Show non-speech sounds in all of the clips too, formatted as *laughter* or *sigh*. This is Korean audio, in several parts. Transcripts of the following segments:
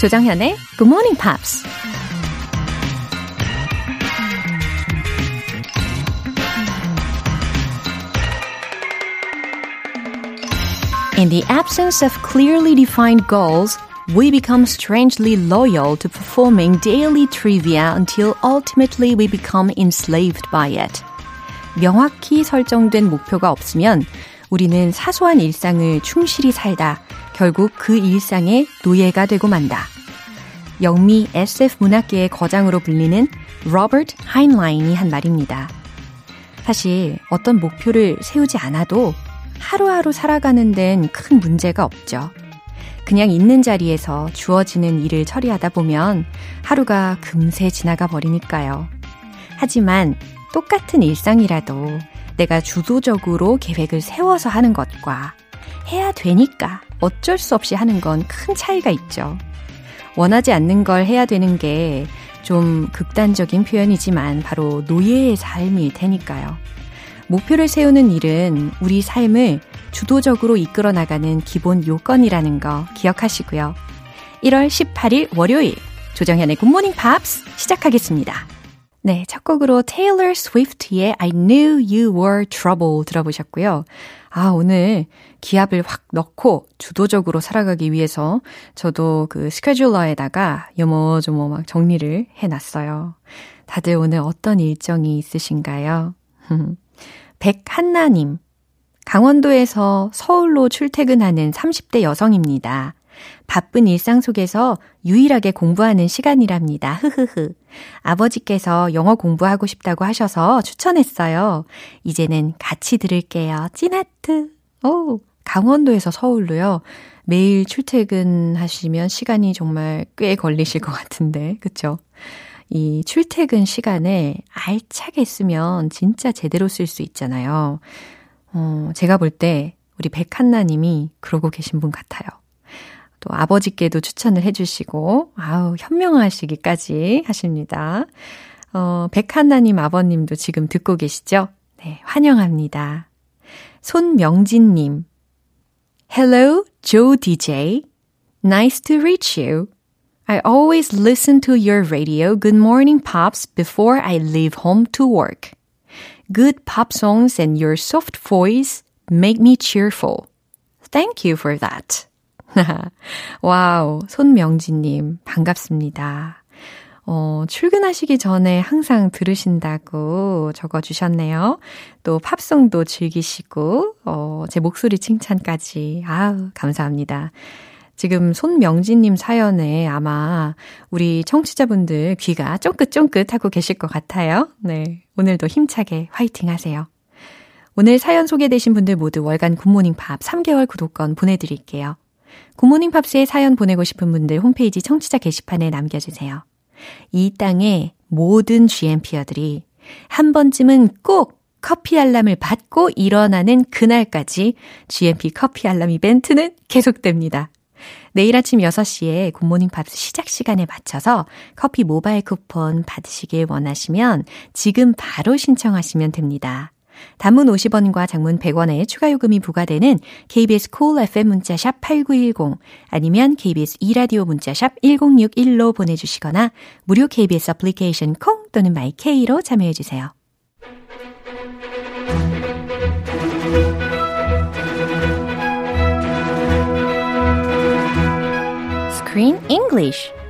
조정현의 Good Morning Pops. In the absence of clearly defined goals, we become strangely loyal to performing daily trivia until ultimately we become enslaved by it. 명확히 설정된 목표가 없으면 우리는 사소한 일상을 충실히 살다 결국 그 일상의 노예가 되고 만다. 영미 SF 문학계의 거장으로 불리는 로버트 하인라인이 한 말입니다. 사실 어떤 목표를 세우지 않아도 하루하루 살아가는 데는 큰 문제가 없죠. 그냥 있는 자리에서 주어지는 일을 처리하다 보면 하루가 금세 지나가 버리니까요. 하지만 똑같은 일상이라도 내가 주도적으로 계획을 세워서 하는 것과 해야 되니까 어쩔 수 없이 하는 건 큰 차이가 있죠. 원하지 않는 걸 해야 되는 게 좀 극단적인 표현이지만 바로 노예의 삶일 테니까요. 목표를 세우는 일은 우리 삶을 주도적으로 이끌어 나가는 기본 요건이라는 거 기억하시고요. 1월 18일 월요일 조정현의 굿모닝 팝스 시작하겠습니다. 네, 첫 곡으로 Taylor Swift의 I Knew You Were Trouble 들어보셨고요. 아, 오늘 기압을 확 넣고 주도적으로 살아가기 위해서 저도 그 스케줄러에다가 요모조모 막 정리를 해놨어요. 다들 오늘 어떤 일정이 있으신가요? *laughs* 백한나님, 강원도에서 서울로 출퇴근하는 30대 여성입니다. 바쁜 일상 속에서 유일하게 공부하는 시간이랍니다. 흐흐흐. 아버지께서 영어 공부하고 싶다고 하셔서 추천했어요. 이제는 같이 들을게요. 찐하트. 오, 강원도에서 서울로요. 매일 출퇴근하시면 시간이 정말 꽤 걸리실 것 같은데, 그쵸? 이 출퇴근 시간에 알차게 쓰면 진짜 제대로 쓸 수 있잖아요. 어, 제가 볼 때 우리 백한나님이 그러고 계신 분 같아요. 또 아버지께도 추천을 해주시고, 아우, 현명하시기까지 하십니다. 어, 백한나님 아버님도 지금 듣고 계시죠? 네, 환영합니다. 손명진님. Hello, Joe DJ. Nice to reach you. I always listen to your radio Good Morning Pops before I leave home to work. Good pop songs and your soft voice make me cheerful. Thank you for that. *laughs* 와우, 손명진님, 반갑습니다. 어, 출근하시기 전에 항상 들으신다고 적어주셨네요. 또 팝송도 즐기시고, 어, 제 목소리 칭찬까지. 아우, 감사합니다. 지금 손명진님 사연에 아마 우리 청취자분들 귀가 쫑긋쫑긋 하고 계실 것 같아요. 네. 오늘도 힘차게 화이팅 하세요. 오늘 사연 소개되신 분들 모두 월간 굿모닝 팝 3개월 구독권 보내드릴게요. 굿모닝 팝스에 사연 보내고 싶은 분들 홈페이지 청취자 게시판에 남겨주세요. 이 땅의 모든 GMPer들이 한 번쯤은 꼭 커피 알람을 받고 일어나는 그날까지 GMP 커피 알람 이벤트는 계속됩니다. 내일 아침 6시에 굿모닝 팝스 시작 시간에 맞춰서 커피 모바일 쿠폰 받으시길 원하시면 지금 바로 신청하시면 됩니다. 단문 50원과 장문 100원의 추가 요금이 부과되는 KBS 콜 cool FM 문자샵 8910 아니면 KBS 이라디오 문자샵 1061로 보내주시거나 무료 KBS 애플리케이션 콩 또는 마이케이로 참여해주세요. Screen English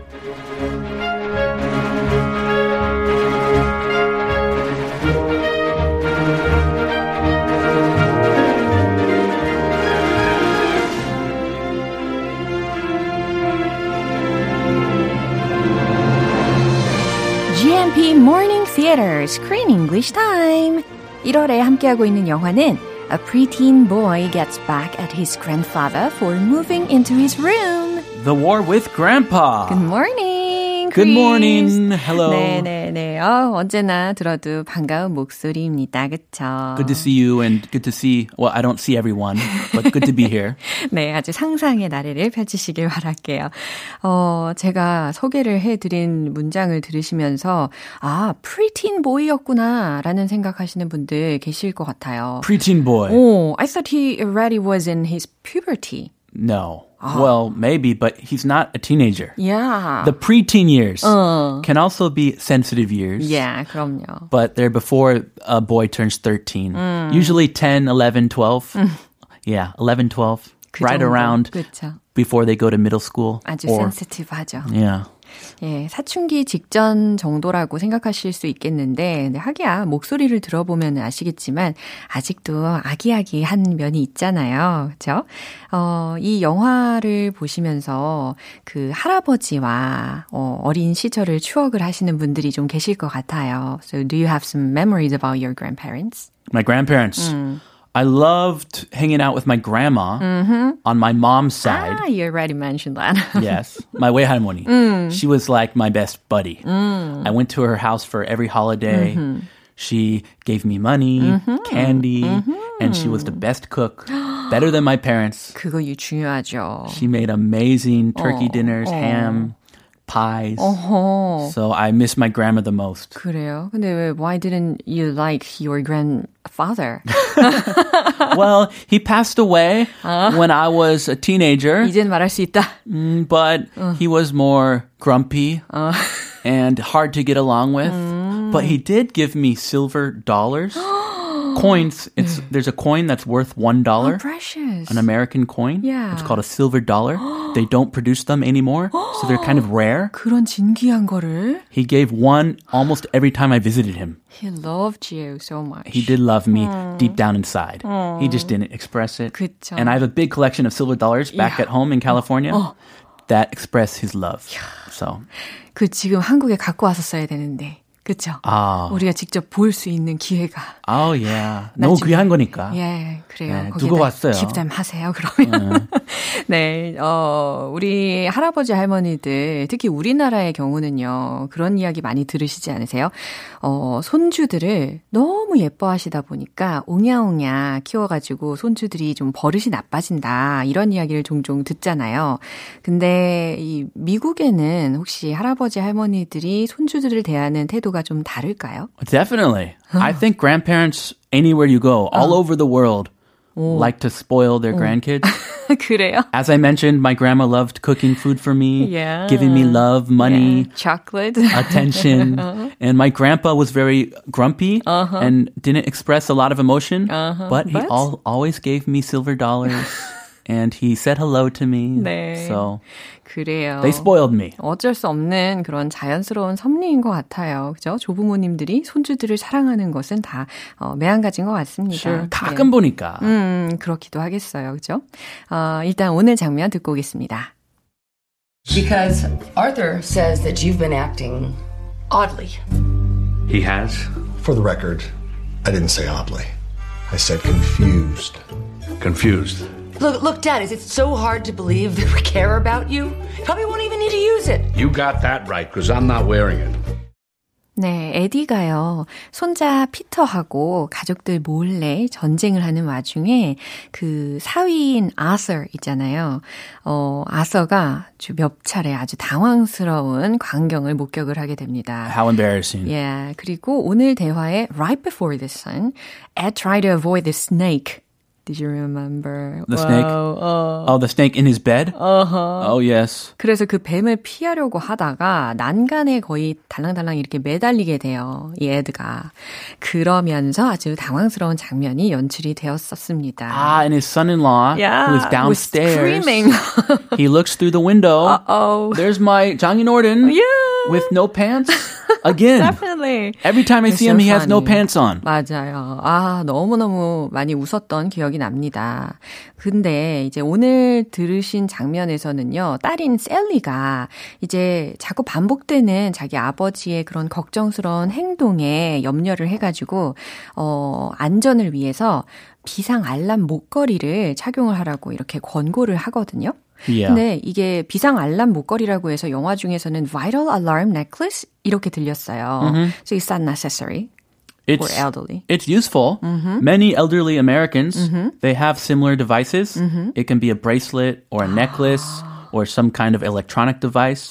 GMP Morning Theater Screen English Time. 1월에 함께하고 있는 영화는 A preteen boy gets back at his grandfather for moving into his room. The War with Grandpa. Good morning. Good morning. Hello. 네네 네. 어, 언제나 들어도 반가운 목소리입니다. 그쵸? Good to see you and good to see, well, I don't see everyone, but good to be here. 네, 아주 상상의 나래를 펼치시길 바랄게요. 어, 제가 소개를 해드린 문장을 들으시면서, 아, preteen boy였구나, 라는 생각하시는 분들 계실 것 같아요. Preteen boy. 오, I thought he already was in his puberty. No. Well, maybe, but he's not a teenager. Yeah. The preteen years can also be sensitive years. yeah, 그럼요. But they're before a boy turns 13. Usually 10, 11, 12. Yeah, 11, 12. 그 right 정도. around 그렇죠. before they go to middle school. 아주 or, 센시티브하죠. yeah. 예, 사춘기 직전 정도라고 생각하실 수 있겠는데, 하기야 목소리를 들어보면 아시겠지만 아직도 아기아기한 면이 있잖아요, 그렇죠? 어, 이 영화를 보시면서 그 할아버지와 어, 어린 시절을 추억을 하시는 분들이 좀 계실 것 같아요. So, do you have some memories about your grandparents? My grandparents. I loved hanging out with my grandma on my mom's side. Ah, you already mentioned that. *laughs* yes, my 외할머니. She was like my best buddy. I went to her house for every holiday. She gave me money, candy, and she was the best cook, better than my parents. 그거 *gasps* 중요하죠. She made amazing turkey Oh, dinners, oh. ham, pies. 어허. So I miss my grandma the most. 그래요? 근데 왜 why didn't you like your grandfather? *laughs* well, he passed away Uh. when I was a teenager, 이젠 말할 수 있다. mm, but he was more grumpy and hard to get along with. But he did give me silver dollars, *gasps* coins. It's *gasps* there's a coin that's worth one dollar. Precious. An American coin. Yeah. It's called a silver dollar. *gasps* they don't produce them anymore, so they're kind of *gasps* rare. 그런 진귀한 거를 He gave one almost every time I visited him. He loved you so much. He did love me deep down inside. He just didn't express it. 그쵸. And I have a big collection of silver dollars back Yeah. at home in California that express his love. So, 그 지금 한국에 갖고 왔었어야 되는데. 그쵸? 아. 우리가 직접 볼 수 있는 기회가. oh yeah. 너무. 귀한 거니까. 예, 그래요. 네, 거기에다 두고 왔어요. 좀 하세요, 그러면. *laughs* 네, 어, 우리 할아버지, 할머니들, 특히 우리나라의 경우는요, 그런 이야기 많이 들으시지 않으세요? 어, 손주들을 너무 예뻐하시다 보니까 옹야옹야 키워 가지고 손주들이 좀 버릇이 나빠진다, 이런 이야기를 종종 듣잖아요. 근데 이 미국에는 혹시 할아버지, 할머니들이 손주들을 대하는 태도 가 좀 다를까요? Definitely. I think grandparents anywhere you go, all over the world, like to spoil their grandkids. *laughs* 그래요? As I mentioned, my grandma loved cooking food for me, Yeah. giving me love, money, chocolate. attention. *laughs* And my grandpa was very grumpy and didn't express a lot of emotion, but he But? al- always gave me silver dollars *laughs* and he said hello to me. 네. So 그래요. they spoiled me. 어쩔 수 없는 그런 자연스러운 섭리인 것 같아요. 그죠? 조부모님들이 손주들을 사랑하는 것은 다 어, 매한가지인 것 같습니다. Sure. 네. 가끔 보니까. 음, 그렇기도 하겠어요. 그죠? 어, 일단 오늘 장면 듣고 오겠습니다. Because Arthur says that you've been acting oddly. He has? For the record, I didn't say oddly. I said confused. Confused. Look, look, Dad, is it so hard to believe that we care about you? Probably won't even need to use it. You got that right, because I'm not wearing it. 네, 에디가요, 손자 피터하고 가족들 몰래 전쟁을 하는 와중에 그 사위인 아서 있잖아요. 어, 아서가 아주 몇 차례 아주 당황스러운 광경을 목격을 하게 됩니다. How embarrassing. 예, 그리고 오늘 대화에 right before this son, Ed tried to avoid the snake. Did you remember? The snake? 어. Oh, the snake in his bed? Uh-huh. Oh, yes. 그래서 그 뱀을 피하려고 하다가 난간에 거의 달랑달랑 이렇게 매달리게 돼요. 이 에드가. 그러면서 아주 당황스러운 장면이 연출이 되었었습니다. Ah, and his son-in-law, Yeah, who is was downstairs, screaming. he looks through the window. *laughs* oh. There's my Johnny Norden Yeah. with no pants *laughs* *laughs* again. Definitely. Every time I see him, he has no pants on. 맞아요. 아, 너무너무 많이 웃었던 기억이 납니다. 근데 이제 오늘 들으신 장면에서는요, 딸인 셀리가 이제 자꾸 반복되는 자기 아버지의 그런 걱정스러운 행동에 염려를 해가지고, 어, 안전을 위해서 비상 알람 목걸이를 착용을 하라고 이렇게 권고를 하거든요. Yeah. 근데 이게 비상 알람 목걸이라고 해서 영화 중에서는 vital alarm necklace 이렇게 들렸어요. So it's not necessary for It's, elderly. it's useful. Many elderly Americans, they have similar devices. It can be a bracelet or a necklace or some kind of electronic device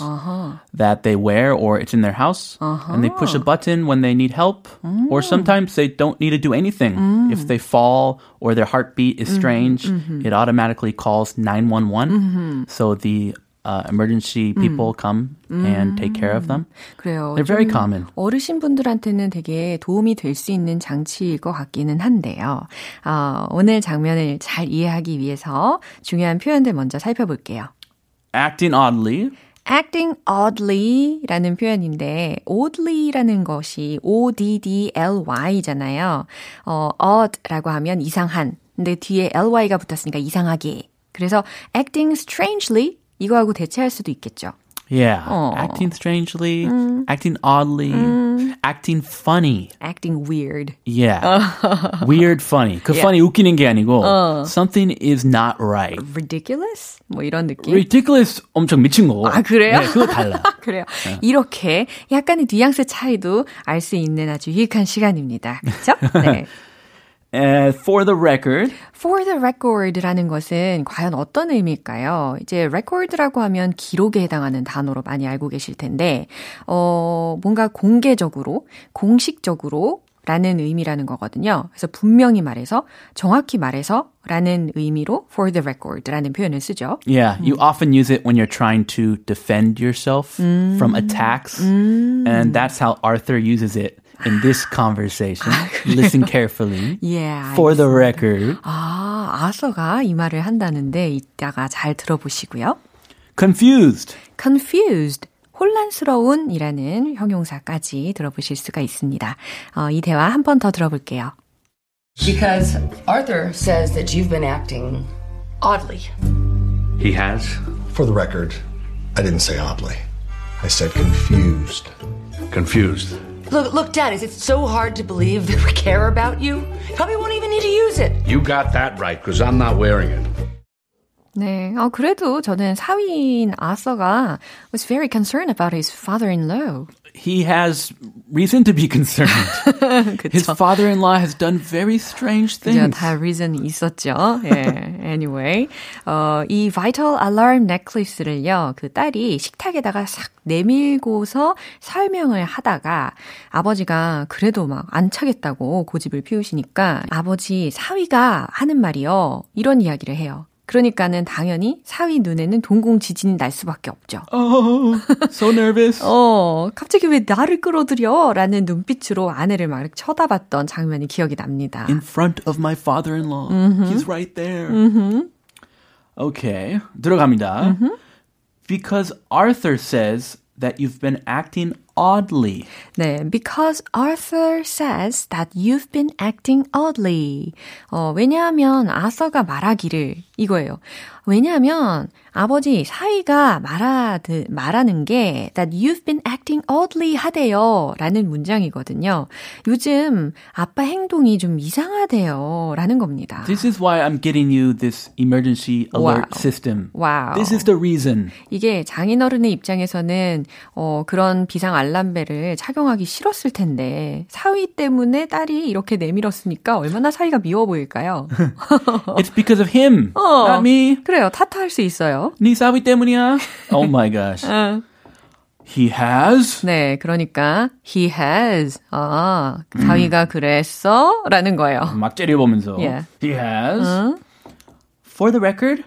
that they wear or it's in their house. And they push a button when they need help. Or sometimes they don't need to do anything. If they fall or their heartbeat is strange, it automatically calls 911. So the uh, emergency people come and take care of them. 그래요. They're very 좀 common. 어르신분들한테는 되게 도움이 될 수 있는 장치일 것 같기는 한데요. 어, 오늘 장면을 잘 이해하기 위해서 중요한 표현들 먼저 살펴볼게요. Acting oddly. acting oddly라는 표현인데 oddly라는 것이 O-D-D-L-Y잖아요. 어, odd라고 하면 이상한. 근데 뒤에 ly가 붙었으니까 이상하게. 그래서 acting strangely 이거하고 대체할 수도 있겠죠. Yeah. Aw. Acting strangely, acting oddly, acting funny. acting weird. Yeah. *laughs* Weird funny. 그 funny 웃기는 게 아니고 something is not right. ridiculous? 뭐 이런 느낌? ridiculous 엄청 미친 거. 아, 그래요? 네, 그거 달라. *laughs* 그래요. 이렇게 약간의 뉘앙스 차이도 알 수 있는 아주 유익한 시간입니다. 그렇죠? *laughs* 네. Uh, for the record, For the record라는 것은 과연 어떤 의미일까요? 이제 record라고 하면 기록에 해당하는 단어로 많이 알고 계실 텐데, 어, 뭔가 공개적으로, 공식적으로 라는 의미라는 거거든요. 그래서 분명히 말해서, 정확히 말해서 라는 의미로 for the record라는 표현을 쓰죠. yeah, you often use it when you're trying to defend yourself from attacks. And that's how Arthur uses it in this conversation. *laughs* Listen carefully. Yeah. For the record, 아, 아서가 이 말을 한다는데 이따가 잘 들어보시고요. confused. confused. 혼란스러운 이라는 형용사까지 들어보실 수가 있습니다. 어, 이 대화 한 번 더 들어볼게요. Because Arthur says that you've been acting oddly. He has? For the record, I didn't say oddly. I said confused. Confused. Look, look, Dad, is it so hard to believe that we care about you? Probably won't even need to use it. You got that right, because I'm not wearing it. 네, 어, 그래도 저는 사위인 아서가 was very concerned about his father-in-law. He has reason to be concerned. His father-in-law has done very strange things. 다 reason이 있었죠. 예, anyway. 어, 이 vital alarm necklace를요, 그 딸이 식탁에다가 싹 내밀고서 설명을 하다가 아버지가 그래도 막 안 차겠다고 고집을 피우시니까 아버지 사위가 하는 말이요, 이런 이야기를 해요. 그러니까는 당연히 사위 눈에는 동공 지진이 날 수밖에 없죠. Oh, so nervous. 어, 갑자기 왜 나를 끌어들여? 라는 눈빛으로 아내를 막 쳐다봤던 장면이 기억이 납니다. in front of my father-in-law. He's right there. Okay, 들어갑니다. Because Arthur says that you've been acting oddly. 네, because Arthur says that you've been acting oddly. 어, 왜냐하면 아서가 말하기를 이거예요. 왜냐하면 아버지 사위가 말하드, 말하는 게 that you've been acting oddly 하대요 라는 문장이거든요. 요즘 아빠 행동이 좀 이상하대요 라는 겁니다. This is why I'm getting you this emergency alert Wow. system. Wow. This is the reason. 이게 장인어른의 입장에서는 어, 그런 비상 알람벨을 착용하기 싫었을 텐데 사위 때문에 딸이 이렇게 내밀었으니까 얼마나 사위가 미워 보일까요? It's because of him, not me. 그래요. 탓할 수 있어요. 네 사위 때문이야. Oh my gosh. He has. 네, 그러니까 he has. 아, 사위가 그랬어? 라는 거예요. 막 째려보면서. Yeah. He has. For the record,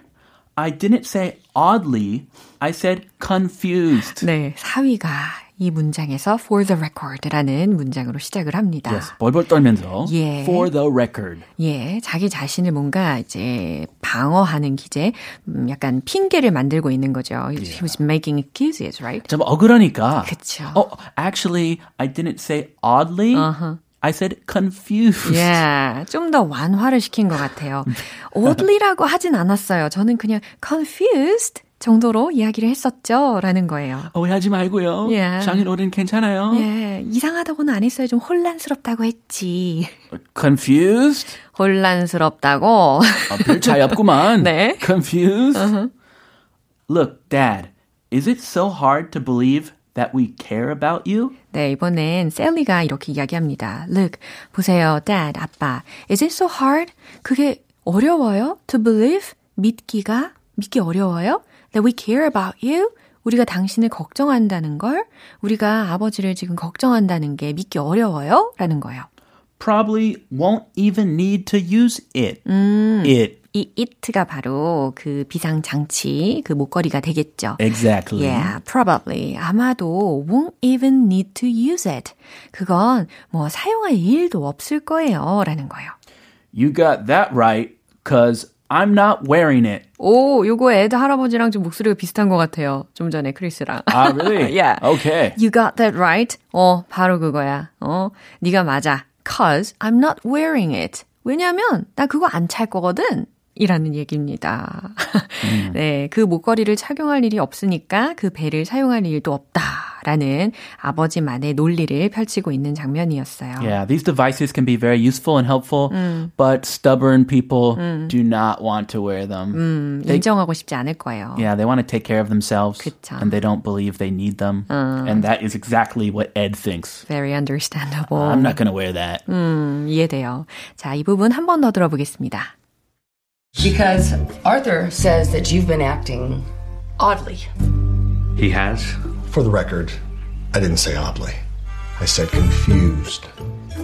I didn't say oddly. I said confused. 네, 사위가 이 문장에서 for the record라는 문장으로 시작을 합니다. Yes, 벌벌 떨면서. 예. For the record. 예, 자기 자신을 뭔가 이제 방어하는 기제, 음, 약간 핑계를 만들고 있는 거죠. He was making excuses, right? 좀 억울하니까. 그쵸. Oh, actually, I didn't say oddly. I said confused. 예, 좀더 완화를 시킨 것 같아요. oddly라고 하진 않았어요. 저는 그냥 confused 정도로 이야기를 했었죠. 라는 거예요. 오해하지 말고요. 예. 장인어른 괜찮아요. 예, 이상하다고는 안 했어요. 좀 혼란스럽다고 했지. Confused? 혼란스럽다고. 아, 별 차이 없구만. *laughs* 네. Confused? Look, Dad, is it so hard to believe that we care about you? 네, 이번엔 셀리가 이렇게 이야기합니다. Look, 보세요, Dad, 아빠. Is it so hard? 그게 어려워요? To believe? 믿기가? 믿기 어려워요? That we care about you? 우리가 당신을 걱정한다는 걸, 우리가 아버지를 지금 걱정한다는 게 믿기 어려워요? 라는 거예요. Probably won't even need to use it. It. 이 it가 바로 그 비상 장치, 그 목걸이가 되겠죠. Exactly. Yeah, probably. 아마도 won't even need to use it. 그건 뭐 사용할 일도 없을 거예요. 라는 거예요. You got that right, cause I'm not wearing it. 오, 요거 에드 할아버지랑 좀 목소리가 비슷한 것 같아요. 좀 전에 크리스랑. Ah, really? *laughs* yeah. Okay. You got that right. 어, 바로 그거야. 어, 네가 맞아. Cause I'm not wearing it. 왜냐면 나 그거 안 찰 거거든. 이라는 얘기입니다. *laughs* 네, 그 목걸이를 착용할 일이 없으니까 그 배를 사용할 일도 없다 라는 아버지만의 논리를 펼치고 있는 장면이었어요. Yeah, these devices can be very useful and helpful, but stubborn people do not want to wear them. 음, 인정하고 싶지 않을 거예요. Yeah, they want to take care of themselves, 그쵸. and they don't believe they need them. And that is exactly what Ed thinks. Very understandable. I'm not going to wear that. 음, 이해돼요. 자, 이 부분 한 번 더 들어보겠습니다. Because Arthur says that you've been acting oddly. He has? For the record, I didn't say oddly. I said confused.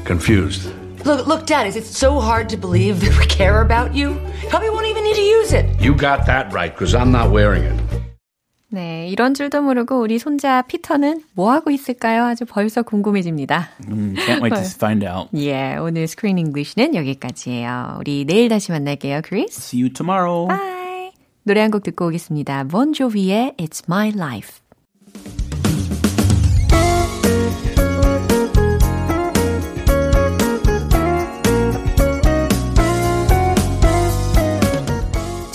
Confused. Look, look, Dad, is it so hard to believe that we care about you? Probably won't even need to use it. You got that right, because I'm not wearing it. 네, 이런 줄도 모르고 우리 손자 피터는 뭐 하고 있을까요? 아주 벌써 궁금해집니다. Mm, can't wait to find out. 예, 오늘 Screen English는 여기까지예요. 우리 내일 다시 만날게요, 크리스. See you tomorrow. Bye. 노래 한 곡 듣고 오겠습니다. Bon Jovi의 It's My Life.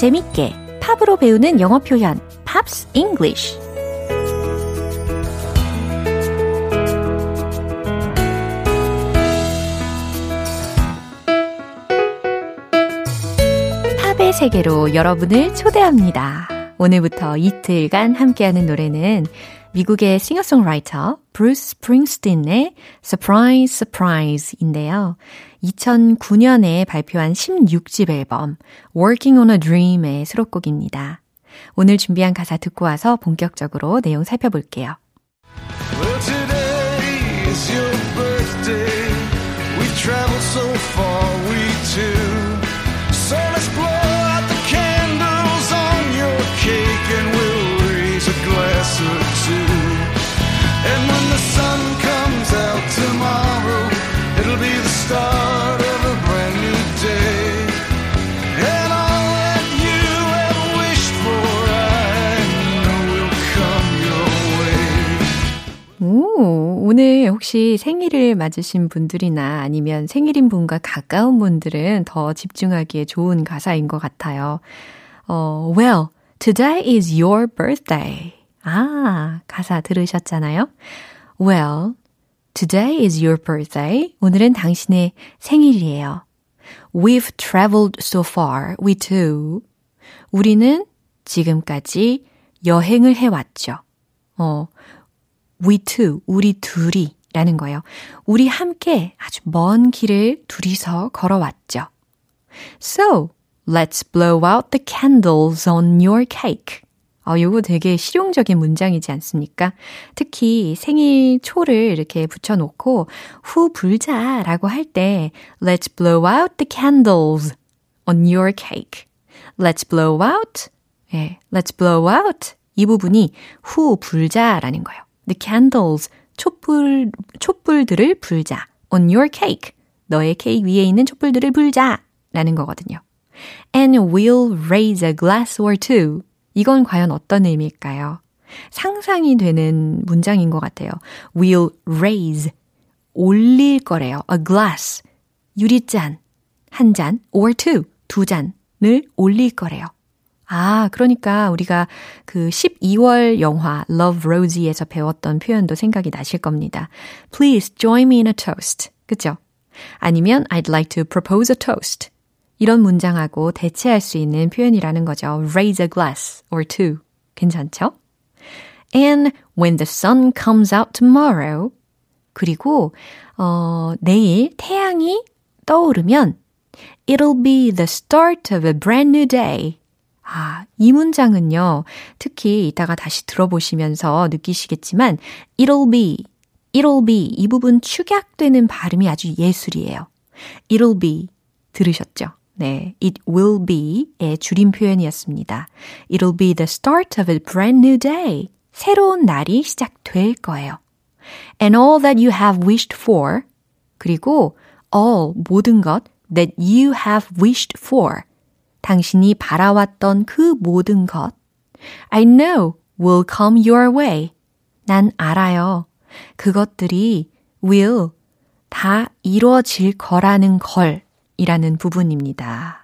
재밌게 팝으로 배우는 영어 표현 Pops English 팝의 세계로 여러분을 초대합니다. 오늘부터 이틀간 함께하는 노래는 미국의 싱어송라이터 브루스 스프링스틴의 Surprise Surprise인데요. 2009년에 발표한 16집 앨범 Working on a Dream의 수록곡입니다. 오늘 준비한 가사 듣고 와서 본격적으로 내용 살펴볼게요. Well, today is your birthday. We've traveled so far, 혹시 생일을 맞으신 분들이나 아니면 생일인 분과 가까운 분들은 더 집중하기에 좋은 가사인 것 같아요. 어, well, today is your birthday. 아, 가사 들으셨잖아요? Well, today is your birthday. 오늘은 당신의 생일이에요. We've traveled so far, we too. 우리는 지금까지 여행을 해왔죠. 어, we two, 우리 둘이 라는 거예요. 우리 함께 아주 먼 길을 둘이서 걸어왔죠. So, let's blow out the candles on your cake. 어, 요거 되게 실용적인 문장이지 않습니까? 특히 생일 초를 이렇게 붙여놓고 후 불자라고 할 때 Let's blow out the candles on your cake. Let's blow out. 예, let's blow out. 이 부분이 후 불자라는 거예요. The candles, 촛불, 촛불들을 불자. On your cake. 너의 케이크 위에 있는 촛불들을 불자. 라는 거거든요. And we'll raise a glass or two. 이건 과연 어떤 의미일까요? 상상이 되는 문장인 것 같아요. We'll raise. 올릴 거래요. A glass. 유리잔. 한 잔. Or two. 두 잔을 올릴 거래요. 아, 그러니까 우리가 그 12월 영화 Love Rosie에서 배웠던 표현도 생각이 나실 겁니다. Please join me in a toast. 그죠? 아니면 I'd like to propose a toast. 이런 문장하고 대체할 수 있는 표현이라는 거죠. Raise a glass or two. 괜찮죠? And when the sun comes out tomorrow. 그리고 어, 내일 태양이 떠오르면 It'll be the start of a brand new day. 아, 이 문장은요, 특히 이따가 다시 들어보시면서 느끼시겠지만, it'll be, it'll be, 이 부분 축약되는 발음이 아주 예술이에요. it'll be, 들으셨죠? 네, it will be의 줄임 표현이었습니다. It'll be the start of a brand new day. 새로운 날이 시작될 거예요. And all that you have wished for. 그리고 all, 모든 것 that you have wished for. 당신이 바라왔던 그 모든 것. I know will come your way. 난 알아요. 그것들이 will 다 이루어질 거라는 걸 이라는 부분입니다.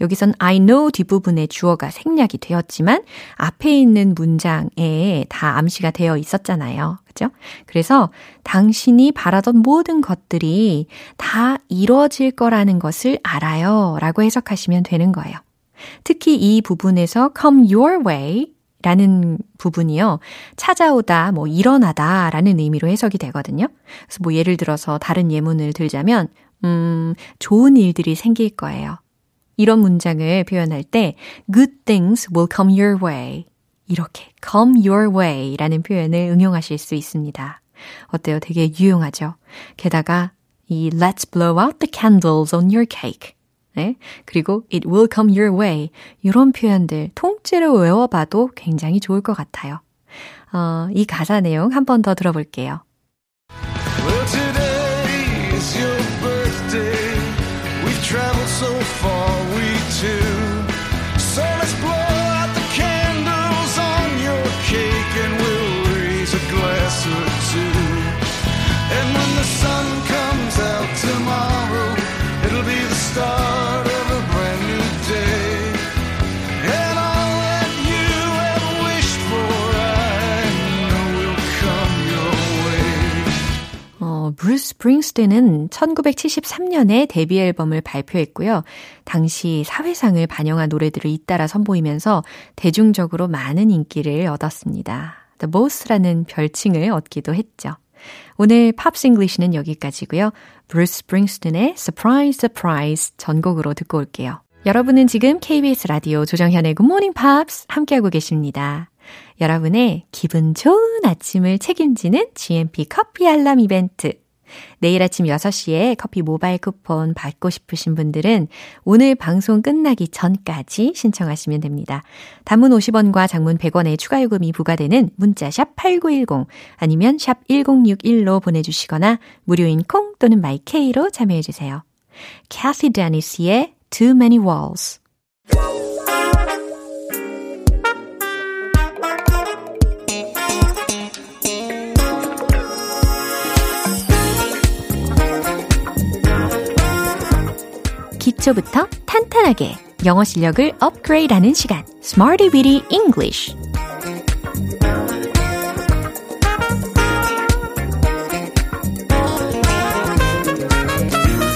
여기선 I know 뒷부분에 주어가 생략이 되었지만 앞에 있는 문장에 다 암시가 되어 있었잖아요. 그죠? 그래서 당신이 바라던 모든 것들이 다 이루어질 거라는 것을 알아요. 라고 해석하시면 되는 거예요. 특히 이 부분에서 come your way 라는 부분이요. 찾아오다, 뭐, 일어나다 라는 의미로 해석이 되거든요. 그래서 뭐, 예를 들어서 다른 예문을 들자면, 음, 좋은 일들이 생길 거예요. 이런 문장을 표현할 때 good things will come your way. 이렇게 come your way 라는 표현을 응용하실 수 있습니다. 어때요? 되게 유용하죠? 게다가 이 let's blow out the candles on your cake. 네? 그리고 it will come your way. 이런 표현들 통째로 외워봐도 굉장히 좋을 것 같아요. 어, 이 가사 내용 한 번 더 들어볼게요. 스 스프링스틴은 1973년에 데뷔 앨범을 발표했고요. 당시 사회상을 반영한 노래들을 잇따라 선보이면서 대중적으로 많은 인기를 얻었습니다. The Boss라는 별칭을 얻기도 했죠. 오늘 Pops English는 여기까지고요. 브루스 스프링스틴의 Surprise Surprise 전곡으로 듣고 올게요. 여러분은 지금 KBS 라디오 조정현의 Good Morning Pops 함께하고 계십니다. 여러분의 기분 좋은 아침을 책임지는 GMP 커피 알람 이벤트. 내일 아침 6시에 커피 모바일 쿠폰 받고 싶으신 분들은 오늘 방송 끝나기 전까지 신청하시면 됩니다. 단문 50원과 장문 100원의 추가 요금이 부과되는 문자 샵 8910 아니면 샵 1061로 보내주시거나 무료인 콩 또는 My K로 참여해주세요. Cathy Dennis의 Too Many Walls 기초부터 탄탄하게 영어 실력을 업그레이드하는 시간 Smarty Weedy English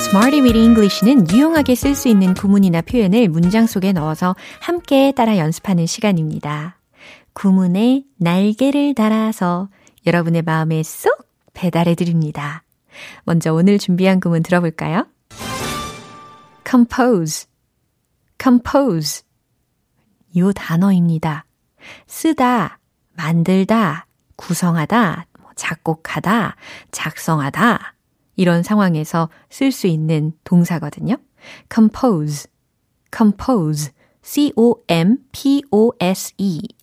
Smarty Weedy English는 유용하게 쓸 수 있는 구문이나 표현을 문장 속에 넣어서 함께 따라 연습하는 시간입니다. 구문에 날개를 달아서 여러분의 마음에 쏙 배달해 드립니다. 먼저 오늘 준비한 구문 들어볼까요? Compose, compose. 요 단어입니다. 쓰다, 만들다, 구성하다, 뭐 작곡하다, 작성하다. 이런 상황에서 쓸 수 있는 동사거든요. compose, compose, c-o-m-p-o-s-e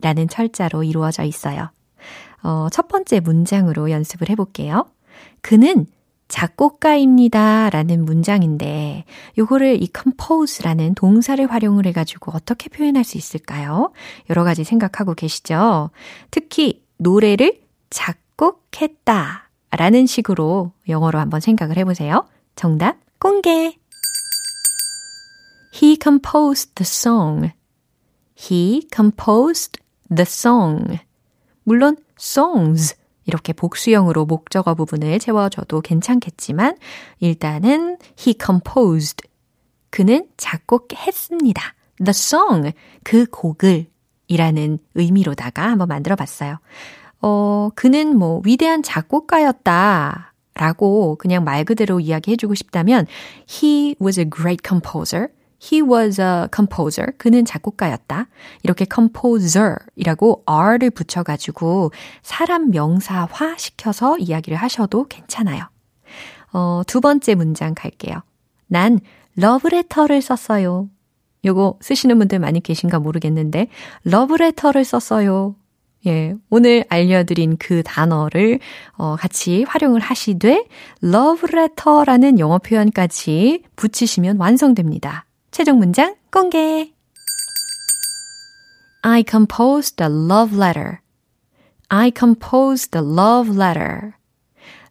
라는 철자로 이루어져 있어요. 어, 첫 번째 문장으로 연습을 해볼게요. 그는 작곡가입니다. 라는 문장인데, 요거를 이 compose라는 동사를 활용을 해가지고 어떻게 표현할 수 있을까요? 여러 가지 생각하고 계시죠? 특히 노래를 작곡했다. 라는 식으로 영어로 한번 생각을 해보세요. 정답 공개! He composed the song. He composed the song. 물론 songs 이렇게 복수형으로 목적어 부분을 채워줘도 괜찮겠지만 일단은 he composed 그는 작곡했습니다. The song 그 곡을 이라는 의미로다가 한번 만들어 봤어요. 어, 그는 뭐 위대한 작곡가였다 라고 그냥 말 그대로 이야기해주고 싶다면 he was a great composer. He was a composer. 그는 작곡가였다. 이렇게 composer이라고 r를 붙여가지고 사람 명사화 시켜서 이야기를 하셔도 괜찮아요. 어, 두 번째 문장 갈게요. 난 러브레터를 썼어요. 요거 쓰시는 분들 많이 계신가 모르겠는데 러브레터를 썼어요. 예, 오늘 알려드린 그 단어를 어, 같이 활용을 하시되 letter라는 영어 표현까지 붙이시면 완성됩니다. 최종 문장 공개. I composed a love letter. I composed a love letter.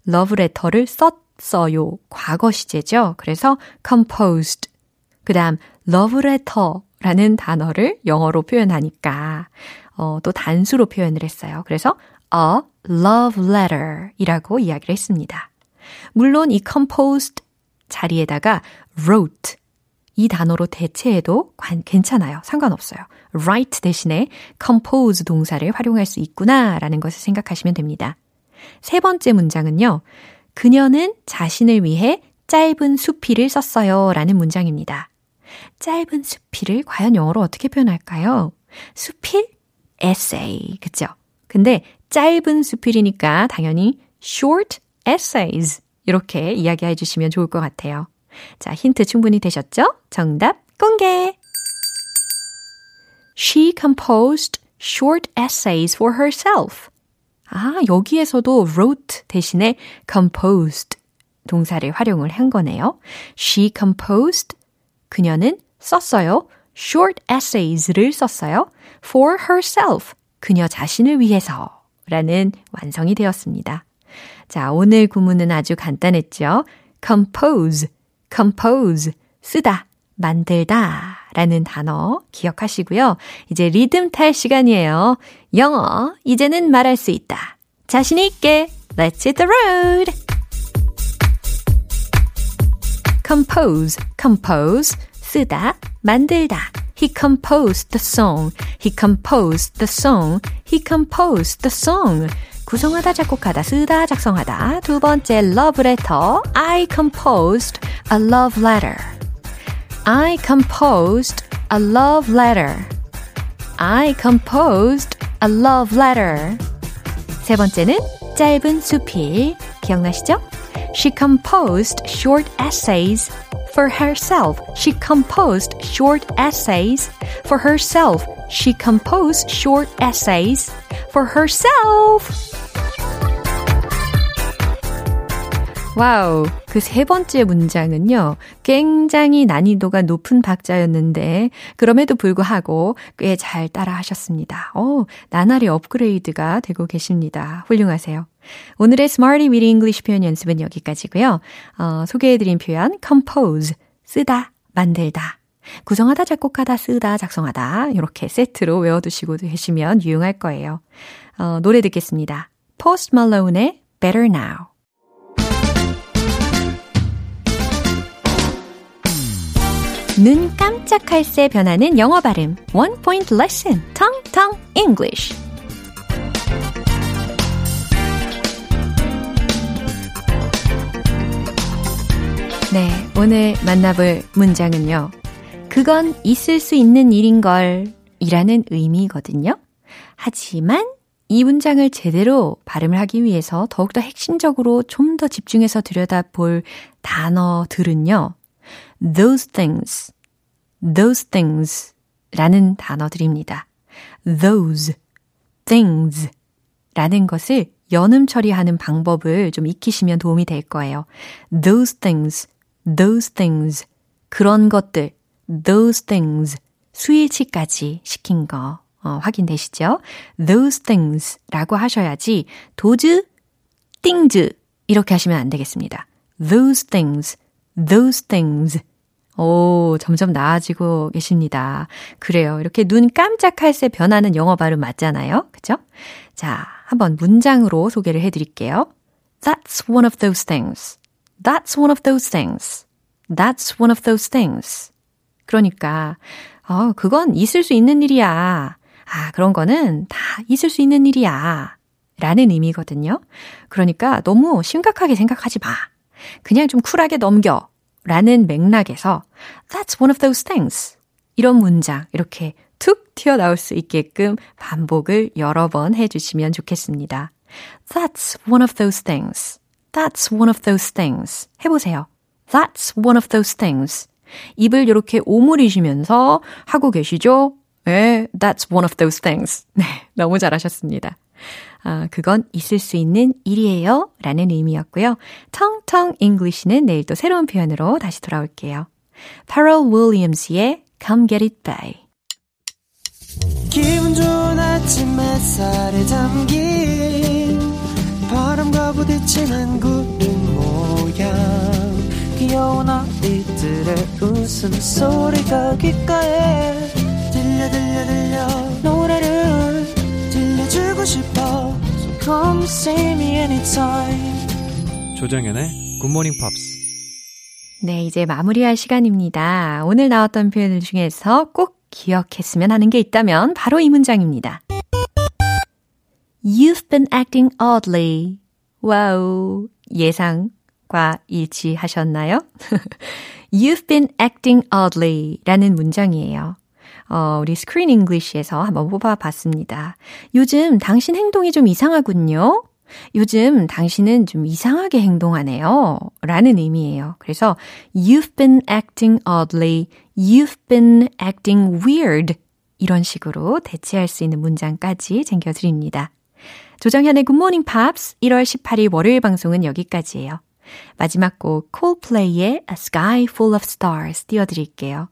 letter를 썼어요. 과거 시제죠. 그래서 composed. 그 다음 letter라는 단어를 영어로 표현하니까 어, 또 단수로 표현을 했어요. 그래서 a love letter 이라고 이야기를 했습니다. 물론 이 composed 자리에다가 wrote 이 단어로 대체해도 관, 괜찮아요. 상관없어요. write 대신에 compose 동사를 활용할 수 있구나라는 것을 생각하시면 됩니다. 세 번째 문장은요. 그녀는 자신을 위해 짧은 수필을 썼어요. 라는 문장입니다. 짧은 수필을 과연 영어로 어떻게 표현할까요? 수필? essay. 그쵸? 근데 짧은 수필이니까 당연히 short essays. 이렇게 이야기해 주시면 좋을 것 같아요. 자, 힌트 충분히 되셨죠? 정답 공개! She composed short essays for herself. 아, 여기에서도 wrote 대신에 composed 동사를 활용을 한 거네요. She composed 그녀는 썼어요. short essays를 썼어요. for herself. 그녀 자신을 위해서 라는 완성이 되었습니다. 자, 오늘 구문은 아주 간단했죠. compose, compose, 쓰다, 만들다 라는 단어 기억하시고요. 이제 리듬 탈 시간이에요. 영어, 이제는 말할 수 있다. 자신있게, let's hit the road! compose, compose, 쓰다, 만들다. He composed the song. He composed the song. He composed the song. 구성하다, 작곡하다, 쓰다, 작성하다. 두 번째, love letter. I composed a love letter. I composed a love letter. I composed a love letter. 세 번째는 짧은 수필. 기억나시죠? She composed short essays for herself. She composed short essays for herself. She composed short essays for herself. 와우. 그 세 번째 문장은요, 굉장히 난이도가 높은 박자였는데, 그럼에도 불구하고 꽤 잘 따라 하셨습니다. 어, 나날이 업그레이드가 되고 계십니다. 훌륭하세요. 오늘의 Smarty Weedy English 표현 연습은 여기까지고요. 어, 소개해드린 표현 compose, 쓰다, 만들다. 구성하다, 작곡하다, 쓰다, 작성하다 이렇게 세트로 외워두시고 계시면 유용할 거예요. 어, 노래 듣겠습니다. Post Malone의 Better Now 눈 깜짝할 새 변하는 영어 발음 One Point Lesson Tong Tong English 네, 오늘 만나볼 문장은요. 그건 있을 수 있는 일인걸 이라는 의미거든요. 하지만 이 문장을 제대로 발음을 하기 위해서 더욱더 핵심적으로 좀 더 집중해서 들여다볼 단어들은요. Those things, those things 라는 단어들입니다. those things 라는 것을 연음 처리하는 방법을 좀 익히시면 도움이 될 거예요. those things those things, 그런 것들, those things, 수일치까지 시킨 거 어, 확인되시죠? those things 라고 하셔야지 도즈, things 이렇게 하시면 안 되겠습니다. those things, those things 오, 점점 나아지고 계십니다. 그래요. 이렇게 눈 깜짝할 새 변하는 영어 발음 맞잖아요. 그죠? 자, 한번 문장으로 소개를 해드릴게요. That's one of those things. That's one of those things. That's one of those things. 그러니까, 어, 그건 있을 수 있는 일이야. 아, 그런 거는 다 있을 수 있는 일이야. 라는 의미거든요. 그러니까 너무 심각하게 생각하지 마. 그냥 좀 쿨하게 넘겨. 라는 맥락에서 That's one of those things. 이런 문장 이렇게 툭 튀어나올 수 있게끔 반복을 여러 번 해주시면 좋겠습니다. That's one of those things. That's one of those things. 해보세요. That's one of those things. 입을 이렇게 오므리시면서 하고 계시죠? 네, that's one of those things. 네, 너무 잘하셨습니다. 아, 그건 있을 수 있는 일이에요. 라는 의미였고요. 텅텅 English는 내일 또 새로운 표현으로 다시 돌아올게요. Pharrell Williams의 Come Get It Bae. 기분 좋은 아침 햇살에 담긴 바람과 부딪히는 구름 모양 귀여운 아이들의 웃음소리가 귓가에 들려 들려 들려 들려주고 싶어 So come see me anytime 조정연의 굿모닝 팝스 네, 이제 마무리할 시간입니다. 오늘 나왔던 표현들 중에서 꼭 기억했으면 하는 게 있다면 바로 이 문장입니다. You've been acting oddly. Wow. 예상과 일치하셨나요? *laughs* You've been acting oddly 라는 문장이에요. 어, 우리 스크린 English에서 한번 뽑아봤습니다. 요즘 당신 행동이 좀 이상하군요. 요즘 당신은 좀 이상하게 행동하네요. 라는 의미예요. 그래서 you've been acting oddly, you've been acting weird 이런 식으로 대체할 수 있는 문장까지 챙겨드립니다. 조정현의 Good Morning Pops 1월 18일 월요일 방송은 여기까지예요. 마지막 곡 콜플레이의 A Sky Full of Stars 띄워드릴게요.